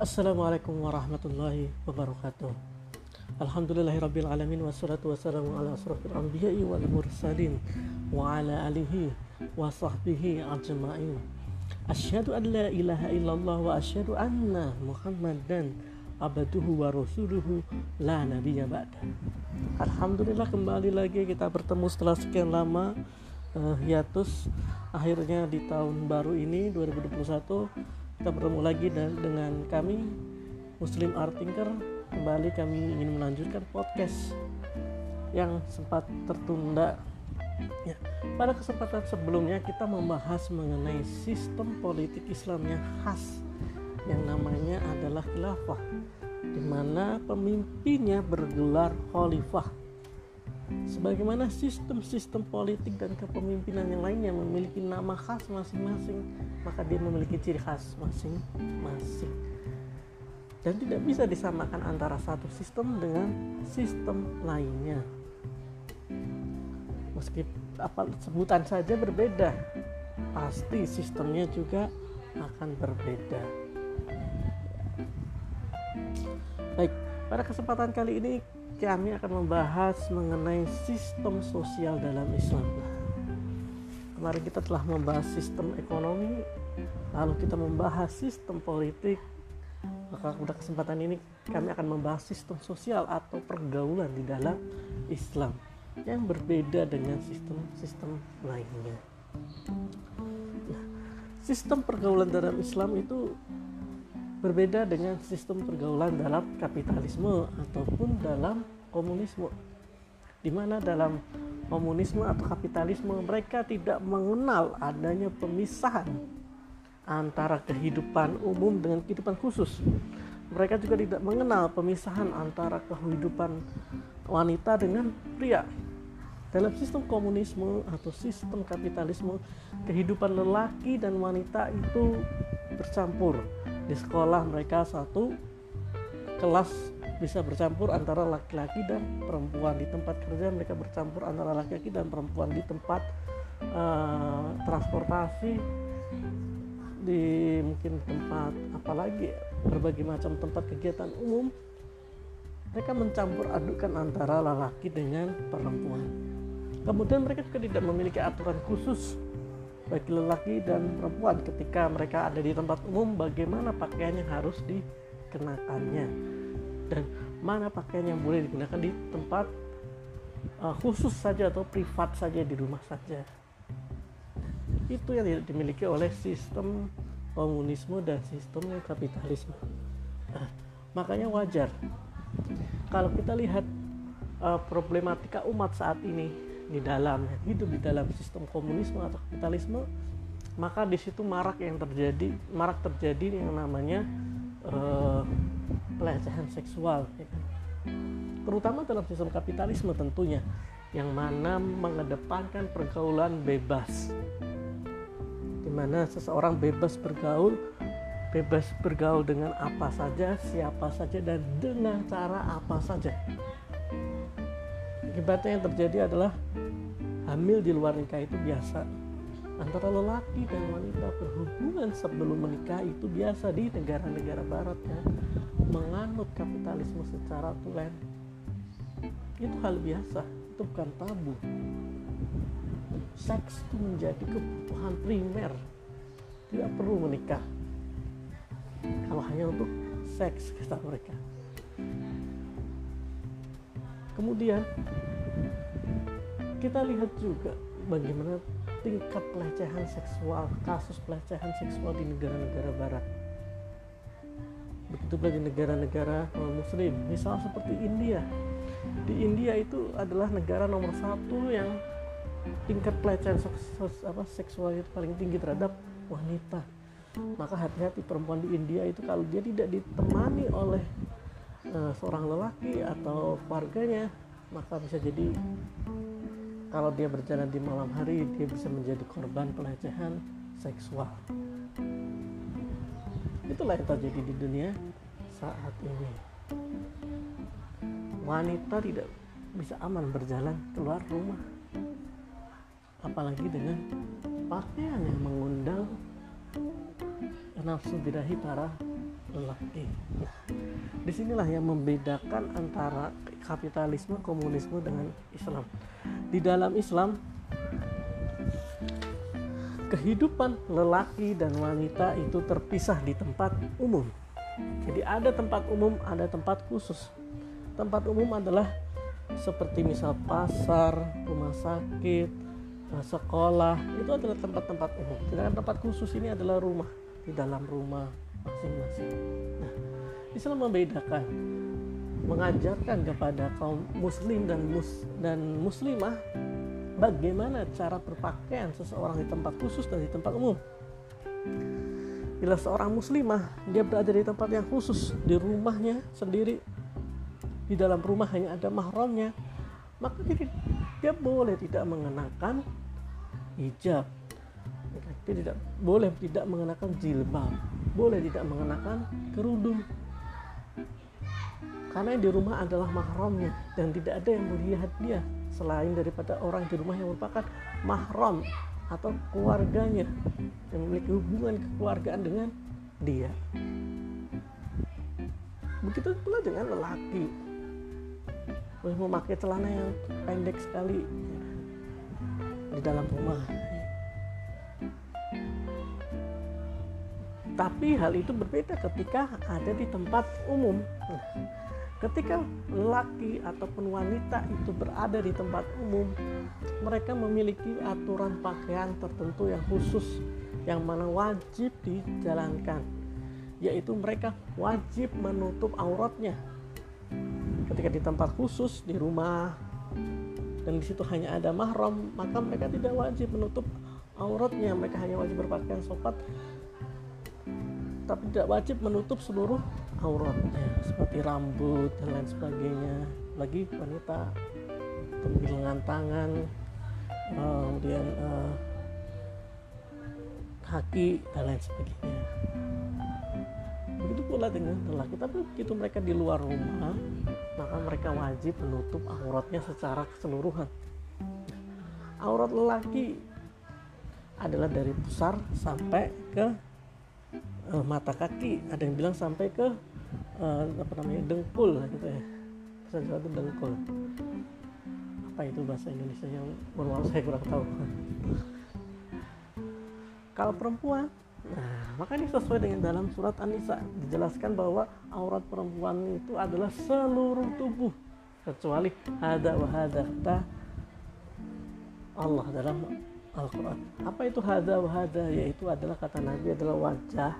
Assalamualaikum warahmatullahi wabarakatuh. Alhamdulillahirabbil alamin wassalatu wassalamu ala asrofil anbiya'i wal mursalin wa ala alihi wa sahbihi ajma'in. Asyhadu an la ilaha illallah wa asyhadu anna Muhammadan abduhu wa rasuluhu la nabiyya ba'da. Alhamdulillah kembali lagi kita bertemu setelah sekian lama uh, hiatus. Akhirnya di tahun baru ini 2021 kita bertemu lagi dengan kami Muslim Art Thinker. Kembali kami ingin melanjutkan podcast yang sempat tertunda. Ya, pada kesempatan sebelumnya kita membahas mengenai sistem politik Islam yang khas yang namanya adalah khilafah di mana pemimpinnya bergelar khalifah Sebagaimana sistem-sistem politik dan kepemimpinan yang lainnya memiliki nama khas masing-masing, maka dia memiliki ciri khas masing-masing. Dan tidak bisa disamakan antara satu sistem dengan sistem lainnya. Meski apa sebutan saja berbeda, pasti sistemnya juga akan berbeda. Baik, pada kesempatan kali ini kami akan membahas mengenai sistem sosial dalam Islam. Kemarin kita telah membahas sistem ekonomi, lalu kita membahas sistem politik. Maka pada kesempatan ini kami akan membahas sistem sosial atau pergaulan di dalam Islam yang berbeda dengan sistem-sistem lainnya. Nah, sistem pergaulan dalam Islam itu berbeda dengan sistem pergaulan dalam kapitalisme ataupun dalam komunisme di mana dalam komunisme atau kapitalisme mereka tidak mengenal adanya pemisahan antara kehidupan umum dengan kehidupan khusus. Mereka juga tidak mengenal pemisahan antara kehidupan wanita dengan pria. Dalam sistem komunisme atau sistem kapitalisme kehidupan lelaki dan wanita itu bercampur di sekolah mereka satu kelas bisa bercampur antara laki-laki dan perempuan. Di tempat kerja mereka bercampur antara laki-laki dan perempuan. Di tempat uh, transportasi di mungkin tempat apalagi berbagai macam tempat kegiatan umum mereka mencampur adukan antara lelaki dengan perempuan. Kemudian mereka juga tidak memiliki aturan khusus bagi lelaki dan perempuan ketika mereka ada di tempat umum bagaimana pakaian yang harus dikenakannya? Dan mana pakaian yang boleh digunakan di tempat uh, khusus saja atau privat saja di rumah saja? Itu yang dimiliki oleh sistem komunisme dan sistem kapitalisme. Nah, makanya wajar. Kalau kita lihat uh, problematika umat saat ini di dalam hidup di dalam sistem komunisme atau kapitalisme maka di situ marak yang terjadi marak terjadi yang namanya uh, pelecehan seksual ya kan? terutama dalam sistem kapitalisme tentunya yang mana mengedepankan pergaulan bebas di mana seseorang bebas bergaul bebas bergaul dengan apa saja siapa saja dan dengan cara apa saja akibatnya yang terjadi adalah hamil di luar nikah itu biasa. Antara lelaki dan wanita berhubungan sebelum menikah itu biasa di negara-negara barat ya. Menganut kapitalisme secara tulen itu hal biasa itu bukan tabu. Seks itu menjadi kebutuhan primer. Tidak perlu menikah. Kalau hanya untuk seks kata mereka. Kemudian kita lihat juga bagaimana tingkat pelecehan seksual kasus pelecehan seksual di negara-negara barat. Begitu di negara-negara muslim. Misal seperti India. Di India itu adalah negara nomor satu yang tingkat pelecehan seksual, seksual itu paling tinggi terhadap wanita. Maka hati-hati perempuan di India itu kalau dia tidak ditemani oleh uh, seorang lelaki atau keluarganya maka bisa jadi kalau dia berjalan di malam hari dia bisa menjadi korban pelecehan seksual. Itulah yang terjadi di dunia saat ini. Wanita tidak bisa aman berjalan keluar rumah. Apalagi dengan pakaian yang mengundang nafsu birahi para lelaki. Nah, di sinilah yang membedakan antara kapitalisme, komunisme dengan Islam. Di dalam Islam, kehidupan lelaki dan wanita itu terpisah di tempat umum. Jadi ada tempat umum, ada tempat khusus. Tempat umum adalah seperti misal pasar, rumah sakit, sekolah, itu adalah tempat-tempat umum. Sedangkan tempat khusus ini adalah rumah, di dalam rumah masing-masing. Nah, Islam membedakan mengajarkan kepada kaum muslim dan mus dan muslimah bagaimana cara berpakaian seseorang di tempat khusus dan di tempat umum. Bila seorang muslimah dia berada di tempat yang khusus di rumahnya sendiri di dalam rumah hanya ada mahramnya maka dia, dia boleh tidak mengenakan hijab dia tidak boleh tidak mengenakan jilbab boleh tidak mengenakan kerudung. Karena di rumah adalah mahramnya dan tidak ada yang melihat dia selain daripada orang di rumah yang merupakan mahram atau keluarganya yang memiliki hubungan kekeluargaan dengan dia. Begitu pula dengan lelaki. Boleh memakai celana yang pendek sekali di dalam rumah. Tapi hal itu berbeda ketika ada di tempat umum. ketika laki ataupun wanita itu berada di tempat umum, mereka memiliki aturan pakaian tertentu yang khusus yang mana wajib dijalankan, yaitu mereka wajib menutup auratnya. Ketika di tempat khusus di rumah dan di situ hanya ada mahram maka mereka tidak wajib menutup auratnya. Mereka hanya wajib berpakaian sopat tapi tidak wajib menutup seluruh auratnya seperti rambut dan lain sebagainya. Lagi wanita penggilingan tangan kemudian uh, kaki dan lain sebagainya. Begitu pula dengan lelaki tapi begitu mereka di luar rumah maka mereka wajib menutup auratnya secara keseluruhan. Aurat lelaki adalah dari pusar sampai ke uh, mata kaki ada yang bilang sampai ke uh, apa namanya dengkul gitu ya sesuatu dengkul apa itu bahasa Indonesia yang berwal saya kurang tahu kalau perempuan Nah, maka ini sesuai dengan dalam surat An-Nisa dijelaskan bahwa aurat perempuan itu adalah seluruh tubuh kecuali hada wa hada Allah dalam Al-Quran. Apa itu hada wa? Yaitu adalah kata Nabi adalah wajah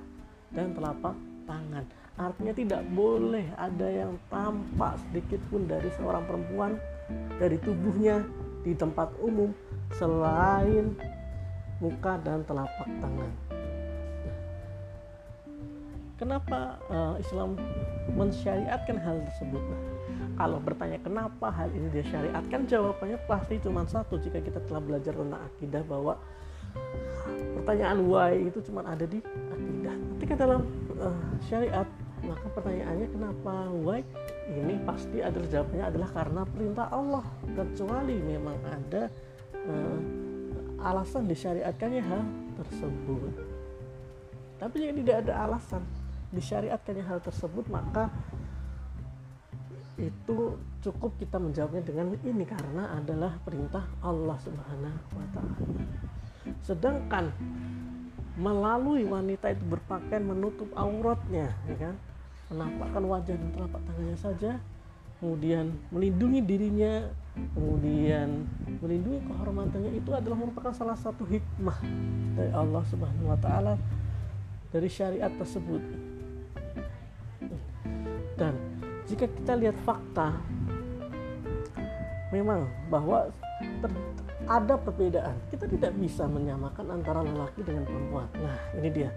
dan telapak tangan. Artinya tidak boleh ada yang tampak sedikit pun dari seorang perempuan dari tubuhnya di tempat umum selain muka dan telapak tangan. Kenapa uh, Islam mensyariatkan hal tersebut? Nah, kalau bertanya kenapa hal ini dia syariatkan, jawabannya pasti cuma satu. Jika kita telah belajar tentang akidah bahwa pertanyaan why itu cuma ada di akidah. Ketika dalam uh, syariat, maka pertanyaannya kenapa why ini pasti adalah jawabannya adalah karena perintah Allah. Kecuali memang ada uh, alasan disyariatkannya hal tersebut. Tapi jika tidak ada alasan, disyariatkannya hal tersebut maka itu cukup kita menjawabnya dengan ini karena adalah perintah Allah Subhanahu wa taala. Sedangkan melalui wanita itu berpakaian menutup auratnya, ya kan? Menampakkan wajah dan telapak tangannya saja, kemudian melindungi dirinya, kemudian melindungi kehormatannya itu adalah merupakan salah satu hikmah dari Allah Subhanahu wa taala dari syariat tersebut dan jika kita lihat fakta memang bahwa ada perbedaan. Kita tidak bisa menyamakan antara lelaki dengan perempuan. Nah ini dia.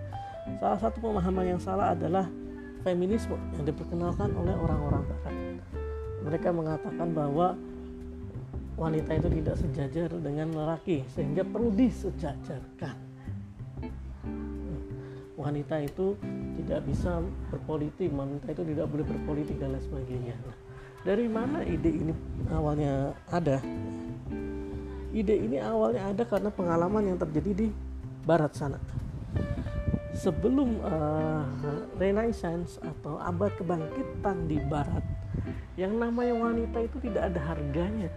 Salah satu pemahaman yang salah adalah feminisme yang diperkenalkan oleh orang-orang barat. Mereka mengatakan bahwa wanita itu tidak sejajar dengan lelaki sehingga perlu disejajarkan. Wanita itu tidak bisa berpolitik, wanita itu tidak boleh berpolitik dan lain sebagainya. Nah, dari mana ide ini awalnya ada? Ide ini awalnya ada karena pengalaman yang terjadi di barat sana. sebelum uh, Renaissance atau abad kebangkitan di Barat, yang namanya wanita itu tidak ada harganya.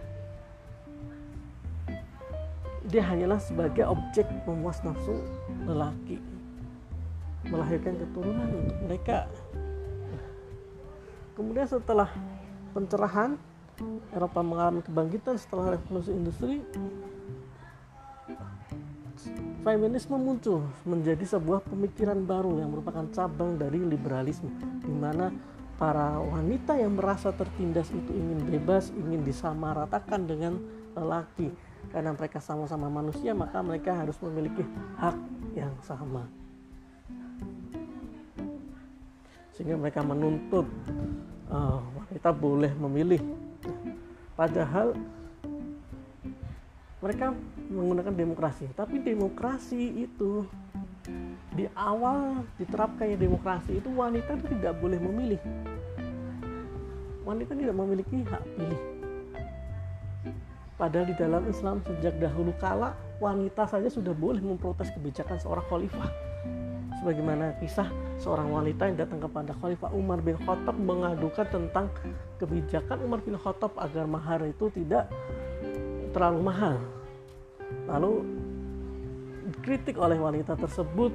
Dia hanyalah sebagai objek memuas nafsu lelaki, melahirkan keturunan untuk mereka. Kemudian setelah pencerahan, Eropa mengalami kebangkitan setelah revolusi industri, feminisme muncul menjadi sebuah pemikiran baru yang merupakan cabang dari liberalisme di mana para wanita yang merasa tertindas itu ingin bebas, ingin disamaratakan dengan lelaki. Karena mereka sama-sama manusia maka mereka harus memiliki hak yang sama. Sehingga mereka menuntut uh, wanita boleh memilih padahal mereka menggunakan demokrasi. Tapi demokrasi itu di awal diterapkannya demokrasi itu wanita itu tidak boleh memilih. Wanita tidak memiliki hak pilih. Padahal di dalam Islam sejak dahulu kala wanita saja sudah boleh memprotes kebijakan seorang khalifah. Sebagaimana kisah seorang wanita yang datang kepada Khalifah Umar bin Khattab mengadukan tentang kebijakan Umar bin Khattab agar mahar itu tidak terlalu mahal. Lalu dikritik oleh wanita tersebut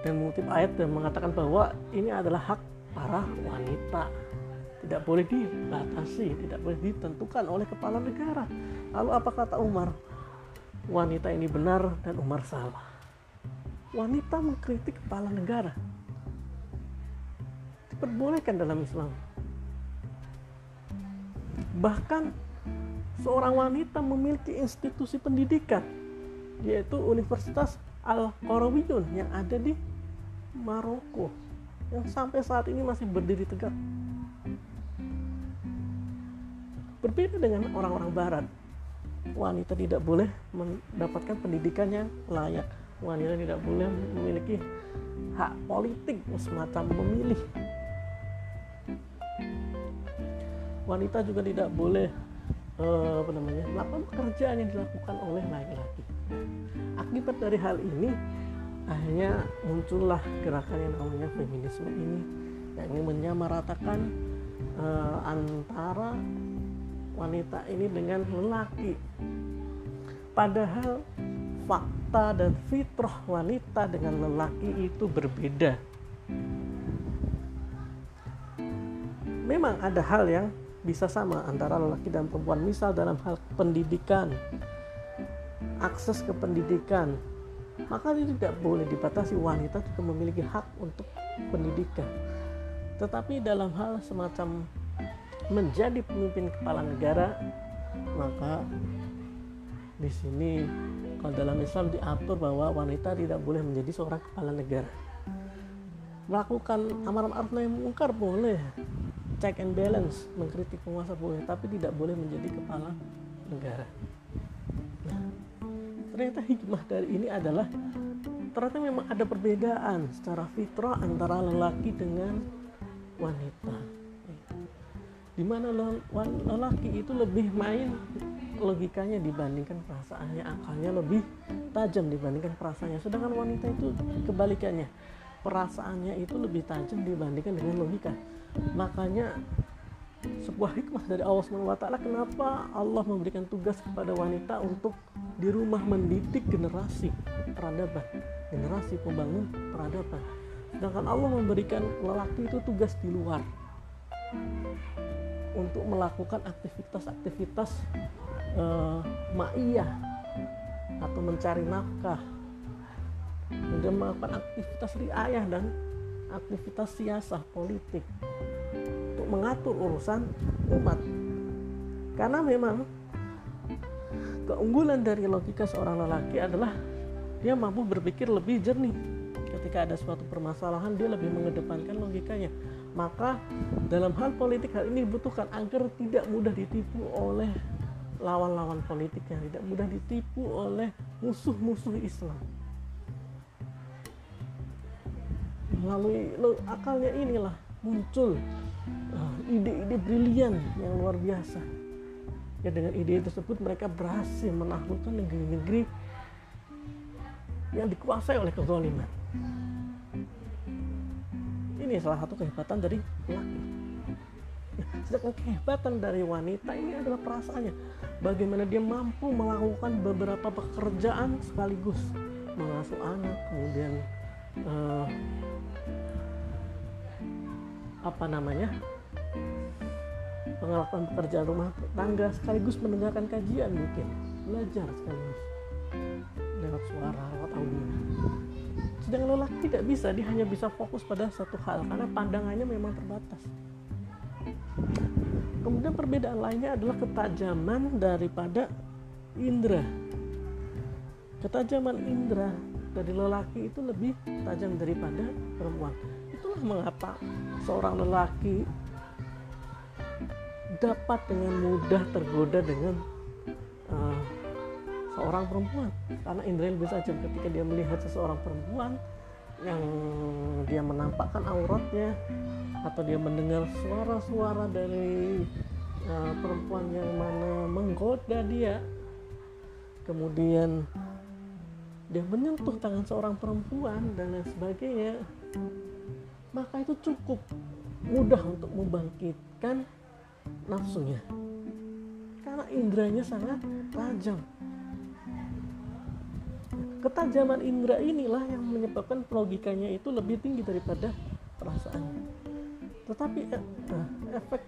dan mengutip ayat dan mengatakan bahwa ini adalah hak para wanita tidak boleh dibatasi, tidak boleh ditentukan oleh kepala negara. Lalu apa kata Umar? Wanita ini benar dan Umar salah. Wanita mengkritik kepala negara. Diperbolehkan dalam Islam. Bahkan seorang wanita memiliki institusi pendidikan yaitu Universitas Al-Qarawiyun yang ada di Maroko yang sampai saat ini masih berdiri tegak. Berbeda dengan orang-orang barat, wanita tidak boleh mendapatkan pendidikan yang layak. Wanita tidak boleh memiliki hak politik semacam memilih. Wanita juga tidak boleh uh, apa namanya melakukan pekerjaan yang dilakukan oleh laki-laki. Akibat dari hal ini akhirnya muncullah gerakan yang namanya feminisme ini ingin menyamaratakan uh, antara wanita ini dengan lelaki. Padahal fakta dan fitrah wanita dengan lelaki itu berbeda. Memang ada hal yang bisa sama antara lelaki dan perempuan. Misal dalam hal pendidikan akses ke pendidikan maka itu tidak boleh dibatasi. Wanita juga memiliki hak untuk pendidikan. Tetapi dalam hal semacam menjadi pemimpin kepala negara maka di sini kalau dalam Islam diatur bahwa wanita tidak boleh menjadi seorang kepala negara. Melakukan amar ma'ruf nahi mungkar boleh. Check and balance mengkritik penguasa boleh tapi tidak boleh menjadi kepala negara. Nah, ternyata hikmah dari ini adalah ternyata memang ada perbedaan secara fitrah antara lelaki dengan wanita. Di mana lelaki itu lebih main logikanya dibandingkan perasaannya akalnya lebih tajam dibandingkan perasaannya. Sedangkan wanita itu kebalikannya. Perasaannya itu lebih tajam dibandingkan dengan logika. Makanya sebuah hikmah dari Allah SWT kenapa Allah memberikan tugas kepada wanita untuk di rumah mendidik generasi peradaban generasi pembangun peradaban. Sedangkan Allah memberikan lelaki itu tugas di luar untuk melakukan aktivitas-aktivitas uh, ma'iyah atau mencari nafkah. Dan melakukan aktivitas riayah dan aktivitas siasah politik untuk mengatur urusan umat. Karena memang keunggulan dari logika seorang lelaki adalah dia mampu berpikir lebih jernih. Ketika ada suatu permasalahan dia lebih mengedepankan logikanya. Maka dalam hal politik hal ini dibutuhkan agar tidak mudah ditipu oleh lawan-lawan politiknya tidak mudah ditipu oleh musuh-musuh Islam. Melalui akalnya inilah muncul uh, ide-ide brilian yang luar biasa. Ya dengan ide tersebut mereka berhasil menaklukkan negeri-negeri yang dikuasai oleh kezaliman. Ini salah satu kehebatan dari laki. Sedangkan kehebatan dari wanita ini adalah perasaannya bagaimana dia mampu melakukan beberapa pekerjaan sekaligus mengasuh anak kemudian uh, apa namanya melakukan pekerjaan rumah tangga sekaligus mendengarkan kajian mungkin belajar sekaligus lewat suara lewat audio. Sedangkan lelaki tidak bisa dia hanya bisa fokus pada satu hal karena pandangannya memang terbatas kemudian perbedaan lainnya adalah ketajaman daripada indera. Ketajaman indera dari lelaki itu lebih tajam daripada perempuan. Itulah mengapa seorang lelaki dapat dengan mudah tergoda dengan uh, seorang perempuan. Karena indera lebih tajam. Ketika dia melihat seseorang perempuan yang dia menampakkan auratnya atau dia mendengar suara-suara dari uh, perempuan yang mana menggoda dia. Kemudian dia menyentuh tangan seorang perempuan dan lain sebagainya. Maka itu cukup mudah untuk membangkitkan nafsunya. Karena indranya sangat tajam. Ketajaman indera inilah yang menyebabkan logikanya itu lebih tinggi daripada perasaannya tetapi eh, efek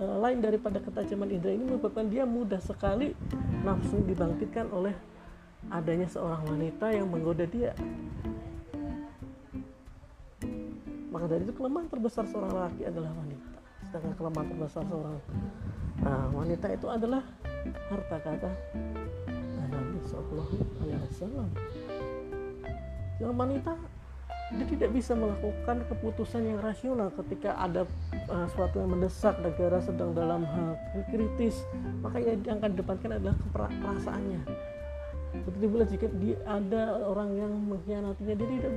eh, lain daripada ketajaman indera ini menyebabkan dia mudah sekali nafsu dibangkitkan oleh adanya seorang wanita yang menggoda dia. Maka dari itu kelemahan terbesar seorang laki adalah wanita. Sedangkan kelemahan terbesar seorang uh, wanita itu adalah harta kata Nabi Sallallahu Alaihi wanita dia tidak bisa melakukan keputusan yang rasional ketika ada uh, suatu yang mendesak negara sedang dalam hal kritis. Maka yang akan depankan adalah perasaannya. Seperti bila jika dia ada orang yang mengkhianatinya dia tidak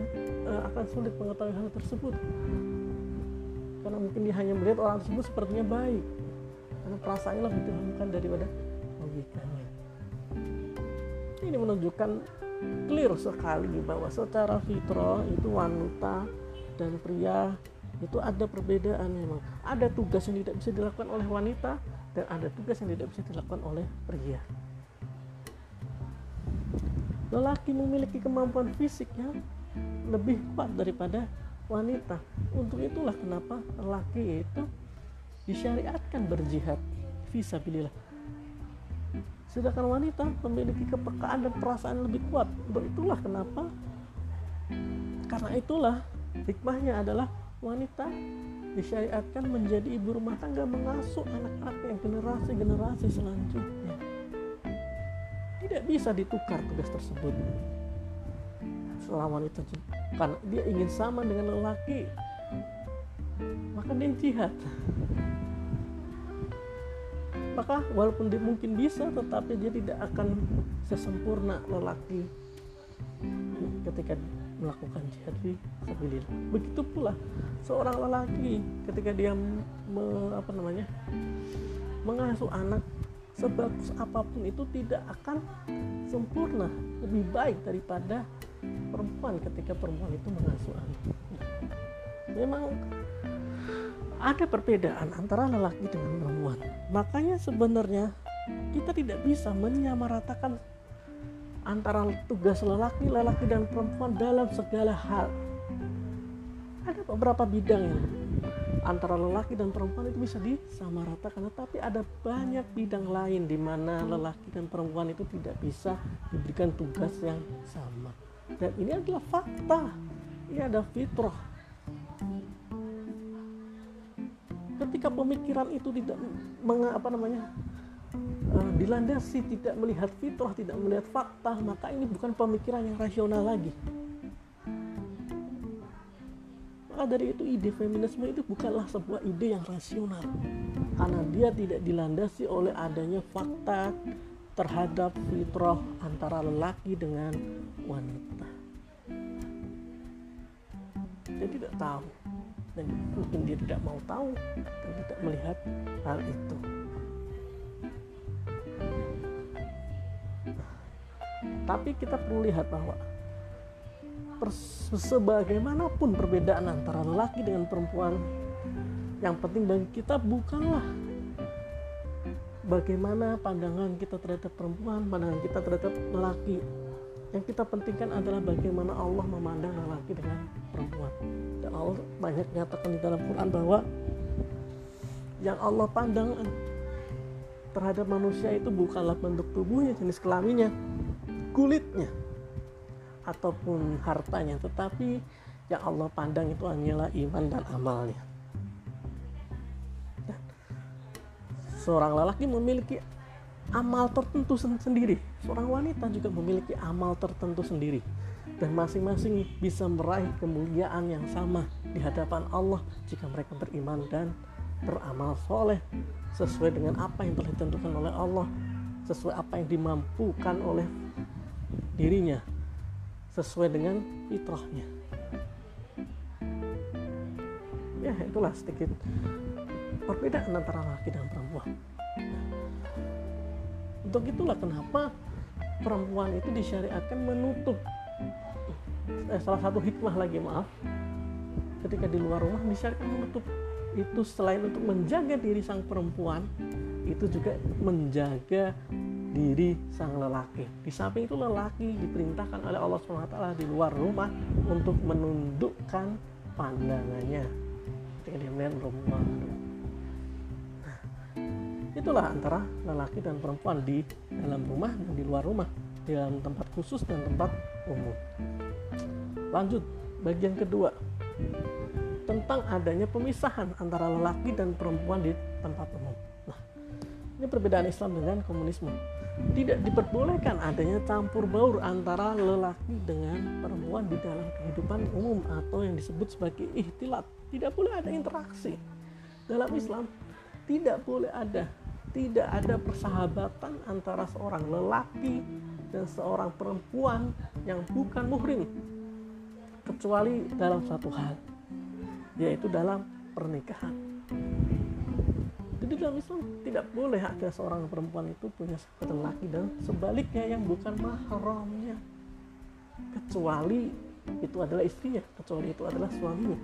uh, akan sulit mengetahui hal tersebut. Karena mungkin dia hanya melihat orang tersebut sepertinya baik. Karena perasaannya lebih didahulukan daripada logikanya. Ini menunjukkan clear sekali bahwa secara fitrah itu wanita dan pria itu ada perbedaan memang. Ada tugas yang tidak bisa dilakukan oleh wanita dan ada tugas yang tidak bisa dilakukan oleh pria. Lelaki memiliki kemampuan fisik yang lebih kuat daripada wanita. Untuk itulah kenapa lelaki itu disyariatkan berjihad. Visabilillah sedangkan wanita memiliki kepekaan dan perasaan lebih kuat. Itulah kenapa? Karena itulah hikmahnya adalah wanita disyariatkan menjadi ibu rumah tangga mengasuh anak-anak yang generasi-generasi selanjutnya. Tidak bisa ditukar tugas tersebut. Setelah wanita karena dia ingin sama dengan lelaki maka dia jihad maka walaupun dia mungkin bisa tetapi dia tidak akan sesempurna lelaki ketika melakukan jihad fi sabilillah. Begitu pula seorang lelaki ketika dia me, apa namanya? mengasuh anak sebagus apa pun itu tidak akan sempurna, lebih baik daripada perempuan ketika perempuan itu mengasuh anak. Memang ada perbedaan antara lelaki dengan perempuan. Makanya sebenarnya kita tidak bisa menyamaratakan antara tugas lelaki, lelaki dan perempuan dalam segala hal. Ada beberapa bidang yang antara lelaki dan perempuan itu bisa disamaratakan, tetapi ada banyak bidang lain di mana lelaki dan perempuan itu tidak bisa diberikan tugas yang sama. Dan ini adalah fakta. Ini ada fitrah ketika pemikiran itu tidak mengapa namanya uh, dilandasi tidak melihat fitrah tidak melihat fakta maka ini bukan pemikiran yang rasional lagi. Maka dari itu ide feminisme itu bukanlah sebuah ide yang rasional. Karena dia tidak dilandasi oleh adanya fakta terhadap fitrah antara lelaki dengan wanita. Dia tidak tahu dan mungkin dia tidak mau tahu dan tidak melihat hal itu tapi kita perlu lihat bahwa sebagaimanapun perbedaan antara lelaki dengan perempuan yang penting bagi kita bukanlah bagaimana pandangan kita terhadap perempuan, pandangan kita terhadap lelaki. Yang kita pentingkan adalah bagaimana Allah memandang lelaki dengan perempuan. Dan Allah banyak nyatakan di dalam Quran bahwa yang Allah pandang terhadap manusia itu bukanlah bentuk tubuhnya, jenis kelaminnya, kulitnya, ataupun hartanya, tetapi yang Allah pandang itu hanyalah iman dan amalnya. seorang lelaki memiliki amal tertentu sendiri, seorang wanita juga memiliki amal tertentu sendiri, dan masing-masing bisa meraih kemuliaan yang sama di hadapan Allah jika mereka beriman dan beramal soleh sesuai dengan apa yang telah ditentukan oleh Allah, sesuai apa yang dimampukan oleh dirinya, sesuai dengan fitrahnya. Ya, itulah sedikit perbedaan antara laki dan perempuan. Untuk itulah kenapa perempuan itu disyariatkan menutup eh, salah satu hikmah lagi maaf ketika di luar rumah disyariatkan menutup. Itu selain untuk menjaga diri sang perempuan itu juga menjaga diri sang lelaki. Di samping itu lelaki diperintahkan oleh Allah SWT di luar rumah untuk menundukkan pandangannya. Ketika dia melihat rumah itulah antara lelaki dan perempuan di dalam rumah dan di luar rumah di dalam tempat khusus dan tempat umum. Lanjut bagian kedua tentang adanya pemisahan antara lelaki dan perempuan di tempat umum. Nah ini perbedaan Islam dengan komunisme. Tidak diperbolehkan adanya campur baur antara lelaki dengan perempuan di dalam kehidupan umum atau yang disebut sebagai ihtilat tidak boleh ada interaksi. Dalam Islam tidak boleh ada tidak ada persahabatan antara seorang lelaki dan seorang perempuan yang bukan muhrim kecuali dalam satu hal yaitu dalam pernikahan. Jadi dalam Islam tidak boleh ada seorang perempuan itu punya sahabat lelaki dan sebaliknya yang bukan mahramnya. Kecuali itu adalah istrinya kecuali itu adalah suaminya.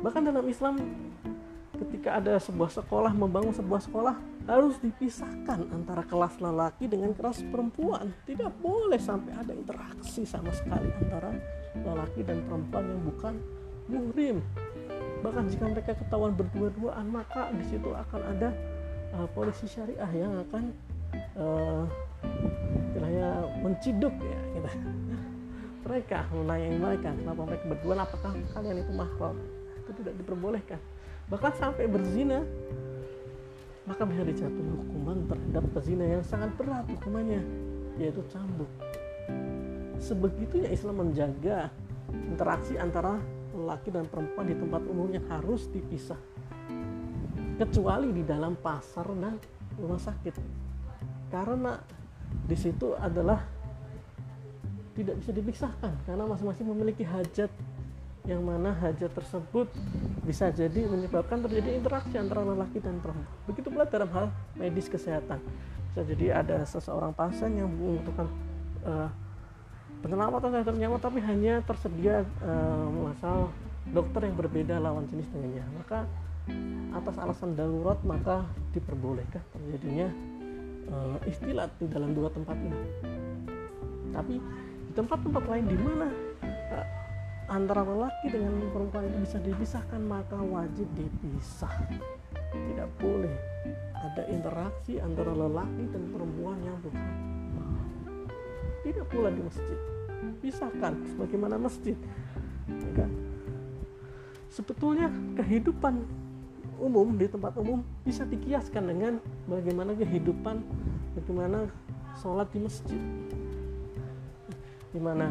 Bahkan dalam Islam ketika ada sebuah sekolah membangun sebuah sekolah harus dipisahkan antara kelas lelaki dengan kelas perempuan. Tidak boleh sampai ada interaksi sama sekali antara lelaki dan perempuan yang bukan muhrim. Bahkan jika mereka ketahuan berdua-duaan maka di situ akan ada uh, polisi syariah yang akan uh, menciduk ya gitu. mereka menanyai mereka. Kenapa mereka berdua? Apakah kalian itu mahram? Itu tidak diperbolehkan bahkan sampai berzina. Maka bisa dijatuhi hukuman terhadap pezina yang sangat berat hukumannya yaitu cambuk. Sebegitunya Islam menjaga interaksi antara laki dan perempuan di tempat umumnya harus dipisah. Kecuali di dalam pasar dan rumah sakit. Karena di situ adalah tidak bisa dipisahkan karena masing-masing memiliki hajat yang mana hajat tersebut bisa jadi menyebabkan terjadi interaksi antara lelaki dan perempuan. Begitu pula dalam hal medis kesehatan. Bisa jadi ada seseorang pasien yang membutuhkan uh, penyelamatan terhadap nyawa tapi hanya tersedia uh, masal dokter yang berbeda lawan jenis dengannya. Maka atas alasan darurat maka diperbolehkan terjadinya uh, istilah di dalam dua tempat ini. Tapi di tempat-tempat lain di mana antara lelaki dengan perempuan itu bisa dipisahkan maka wajib dipisah. Tidak boleh ada interaksi antara lelaki dan perempuan yang bukan tidak pula di masjid. Pisahkan sebagaimana masjid ya kan? sebetulnya kehidupan umum di tempat umum bisa dikiaskan dengan bagaimana kehidupan bagaimana sholat di masjid. Di mana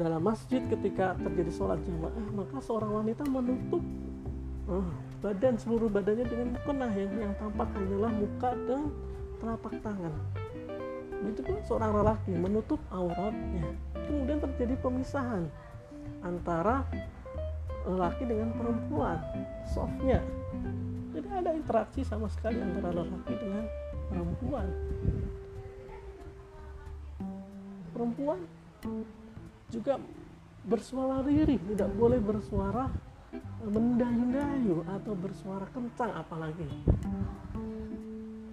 dalam masjid ketika terjadi sholat jamaah maka seorang wanita menutup uh, badan seluruh badannya dengan mukena yang yang tampak hanyalah muka dan telapak tangan. Itu pun seorang lelaki menutup auratnya. Kemudian terjadi pemisahan antara lelaki dengan perempuan softnya. Tidak ada interaksi sama sekali antara lelaki dengan perempuan. Perempuan juga bersuara lirih tidak boleh bersuara mendayu-dayu atau bersuara kencang apalagi.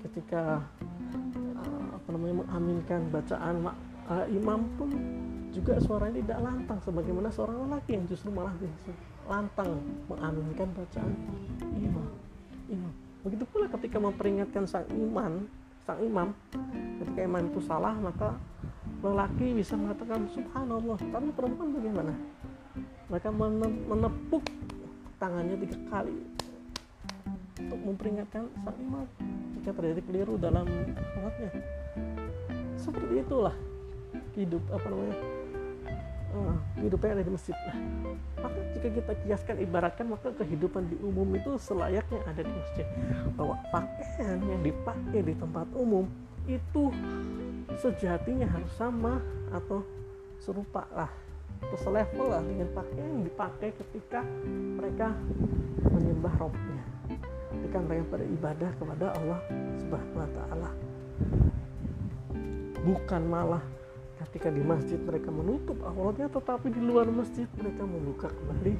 Ketika uh, apa namanya mengaminkan bacaan uh, imam pun juga suaranya tidak lantang sebagaimana seorang lelaki yang justru malah lantang mengaminkan bacaan imam imam. Begitu pula ketika memperingatkan sang imam sang imam ketika imam itu salah maka lelaki bisa mengatakan subhanallah. Tapi perempuan bagaimana? Mereka menepuk tangannya tiga kali untuk memperingatkan sang imam. Jika terjadi keliru dalam sholatnya. Seperti itulah hidup apa namanya uh, hidupnya ada di masjid. Nah, maka jika kita kiaskan ibaratkan maka kehidupan di umum itu selayaknya ada di masjid. Bahwa pakaian yang dipakai di tempat umum itu sejatinya harus sama atau serupa lah. Atau selevel lah dengan pakaian yang dipakai ketika mereka menyembah Robnya. Ketika mereka beribadah kepada Allah Subhanahu Wa Taala. Bukan malah ketika di masjid mereka menutup auratnya tetapi di luar masjid mereka membuka kembali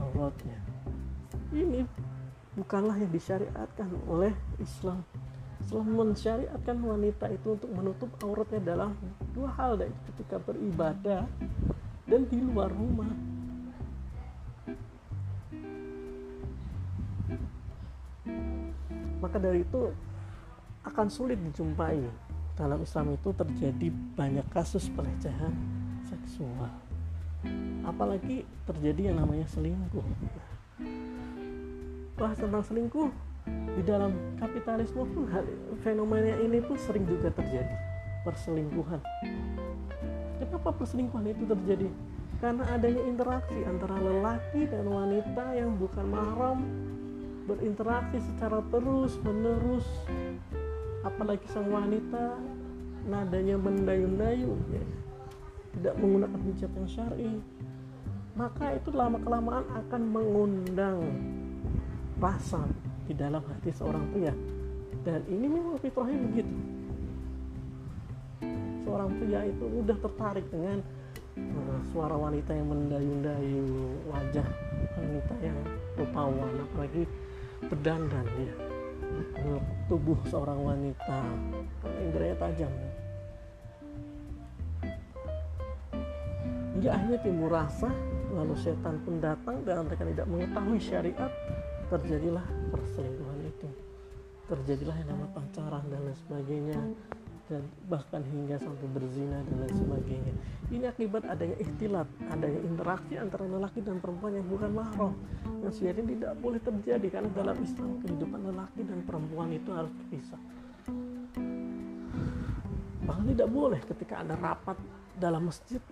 auratnya. Ini bukanlah yang disyariatkan oleh Islam telah mensyariatkan wanita itu untuk menutup auratnya dalam dua hal yaitu ketika beribadah dan di luar rumah. Maka dari itu akan sulit dijumpai dalam Islam itu terjadi banyak kasus pelecehan seksual. Apalagi terjadi yang namanya selingkuh. Bahas tentang selingkuh di dalam kapitalisme pun hal fenomena ini pun sering juga terjadi. Perselingkuhan. Kenapa perselingkuhan itu terjadi? Karena adanya interaksi antara lelaki dan wanita yang bukan mahram berinteraksi secara terus menerus apalagi sang wanita nadanya mendayu-dayu ya, tidak menggunakan hijab yang syar'i. Maka itu lama kelamaan akan mengundang rasa di dalam hati seorang pria. Dan ini memang fitrahnya begitu. Seorang pria itu mudah tertarik dengan uh, suara wanita yang mendayu-dayu wajah wanita yang rupawan apalagi berdandan ya tubuh seorang wanita indranya tajam. Hingga akhirnya timbul rasa lalu setan pun datang dan mereka tidak mengetahui syariat terjadilah perselingkuhan itu. Terjadilah yang namanya pacaran dan lain sebagainya. Dan bahkan hingga sampai berzina dan lain sebagainya. Ini akibat adanya ikhtilat adanya interaksi antara lelaki dan perempuan yang bukan mahram. Yang sebenarnya tidak boleh terjadi karena dalam Islam kehidupan lelaki dan perempuan itu harus terpisah. Bahkan tidak boleh ketika ada rapat dalam masjid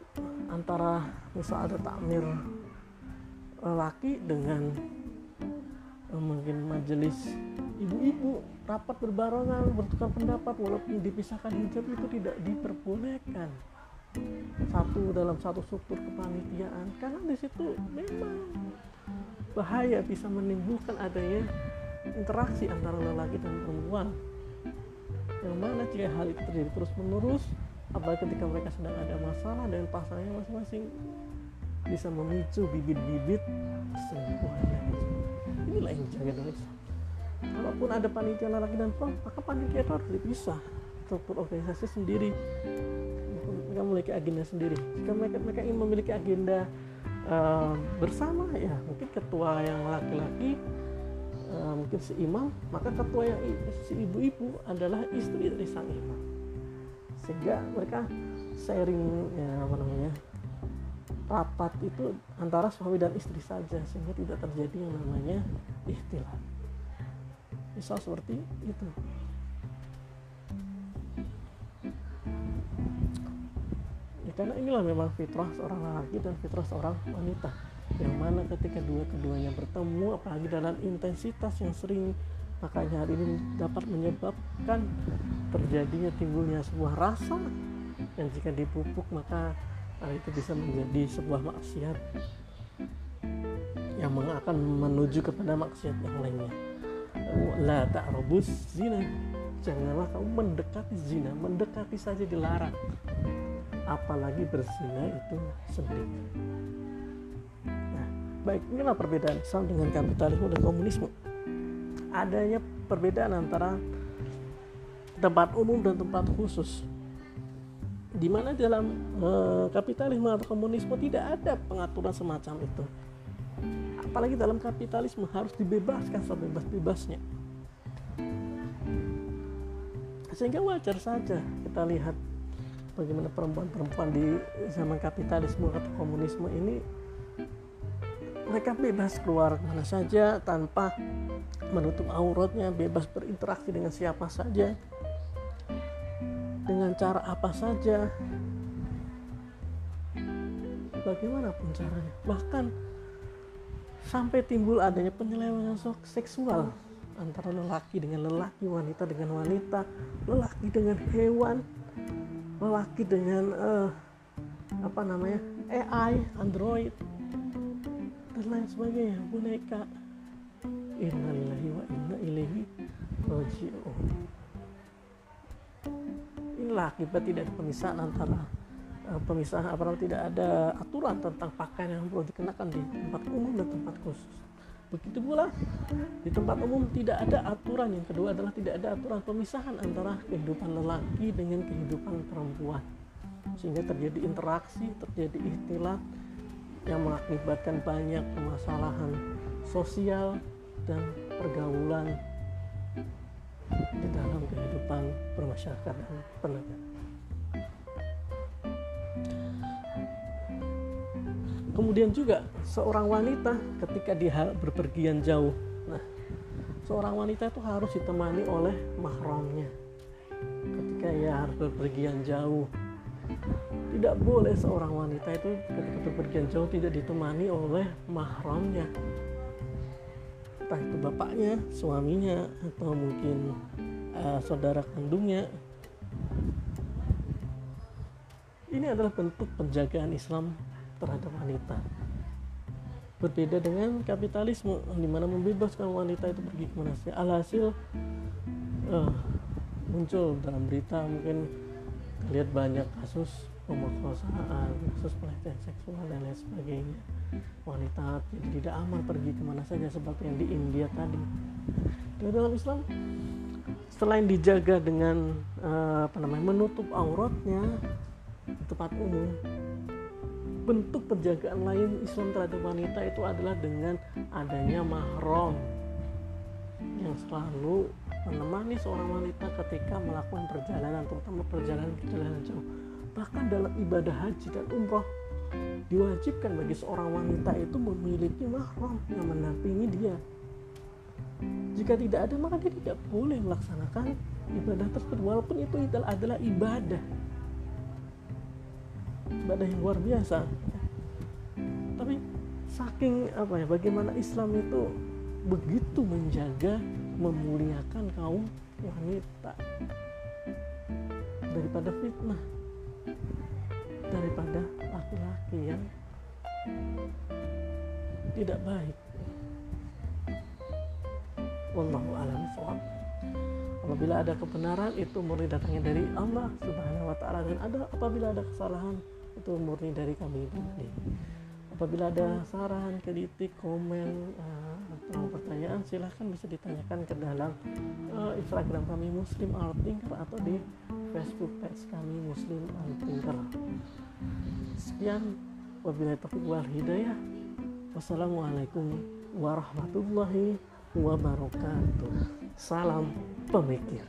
antara misal ada takmir lelaki dengan mungkin majelis ibu-ibu rapat berbarengan bertukar pendapat walaupun dipisahkan hijab itu tidak diperbolehkan. Satu dalam satu struktur kepanitiaan. Karena di situ memang bahaya bisa menimbulkan adanya interaksi antara lelaki dan perempuan. Yang mana jika hal itu terjadi terus menerus apalagi ketika mereka sedang ada masalah dan pasangannya masing-masing bisa memicu bibit-bibit selingkuhan inilah yang oleh Islam kalaupun ada panitia laki dan perempuan maka panitia itu harus dipisah. Struktur organisasi sendiri. Mereka memiliki agenda sendiri. Jika mereka, mereka ingin memiliki agenda uh, bersama ya mungkin ketua yang laki-laki uh, mungkin si imam maka ketua yang si ibu-ibu adalah istri dari sang imam. Sehingga mereka sharing ya apa namanya rapat itu antara suami dan istri saja sehingga tidak terjadi yang namanya ikhtilat misal seperti itu. Ya, karena inilah memang fitrah seorang laki dan fitrah seorang wanita. Yang mana ketika dua-keduanya bertemu apalagi dalam intensitas yang sering makanya hal ini dapat menyebabkan terjadinya timbulnya sebuah rasa yang jika dipupuk maka hal itu bisa menjadi sebuah maksiat yang akan menuju kepada maksiat yang lainnya. La ta'rabus zina. Janganlah kamu mendekati zina mendekati saja dilarang. Apalagi berzina itu sendiri. Nah baik inilah perbedaan Islam dengan kapitalisme dan komunisme. Adanya perbedaan antara tempat umum dan tempat khusus di mana dalam eh, kapitalisme atau komunisme tidak ada pengaturan semacam itu. Apalagi dalam kapitalisme harus dibebaskan sebebas-bebasnya sehingga wajar saja kita lihat bagaimana perempuan-perempuan di zaman kapitalisme atau komunisme ini mereka bebas keluar mana saja tanpa menutup auratnya bebas berinteraksi dengan siapa saja dengan cara apa saja bagaimanapun caranya bahkan sampai timbul adanya penyelewengan seksual antara lelaki dengan lelaki, wanita dengan wanita, lelaki dengan hewan, lelaki dengan uh, apa namanya AI, Android dan lain sebagainya, boneka. Innalillahi wa inna ilaihi raji'un. Inilah akibat tidak ada pemisahan antara uh, pemisahan apa tidak ada aturan tentang pakaian yang perlu dikenakan di tempat umum dan tempat khusus. Begitu pula di tempat umum tidak ada aturan. Yang kedua adalah tidak ada aturan pemisahan antara kehidupan lelaki dengan kehidupan perempuan. Sehingga terjadi interaksi, terjadi ikhtilat yang mengakibatkan banyak permasalahan sosial dan pergaulan di dalam kehidupan bermasyarakat dan bernegara. Kemudian juga seorang wanita ketika dia berpergian jauh, nah seorang wanita itu harus ditemani oleh mahramnya. Ketika ia harus berpergian jauh, tidak boleh seorang wanita itu ketika berpergian jauh tidak ditemani oleh mahramnya. Entah itu bapaknya, suaminya, atau mungkin uh, saudara kandungnya. Ini adalah bentuk penjagaan Islam terhadap wanita. Berbeda dengan kapitalisme di mana membebaskan wanita itu pergi ke mana saja. Alhasil uh, muncul dalam berita mungkin lihat banyak kasus pemerkosaan, kasus pelecehan seksual dan lain sebagainya. Wanita jadi tidak aman pergi ke mana saja seperti yang di India tadi. Di dalam Islam selain dijaga dengan uh, apa namanya menutup auratnya tempat umum bentuk penjagaan lain Islam terhadap wanita itu adalah dengan adanya mahram yang selalu menemani seorang wanita ketika melakukan perjalanan terutama perjalanan-perjalanan jauh bahkan dalam ibadah haji dan umroh diwajibkan bagi seorang wanita itu memiliki mahram yang mendampingi dia. Jika tidak ada maka dia tidak boleh melaksanakan ibadah tersebut walaupun itu adalah ibadah. Ibadah yang luar biasa. Tapi saking apa ya bagaimana Islam itu begitu menjaga memuliakan kaum wanita daripada fitnah daripada laki-laki yang tidak baik. Wallahu a'lam Apabila ada kebenaran itu murni datangnya dari Allah Subhanahu wa taala. Dan ada apabila ada kesalahan itu murni dari kami apabila ada saran kritik komen uh, atau pertanyaan silahkan bisa ditanyakan ke dalam uh, Instagram kami Muslim Art Thinker atau di Facebook page kami Muslim Art Thinker. Sekian. Wabillahi taufiq wal hidayah. Wassalamualaikum warahmatullahi wabarakatuh. Salam pemikir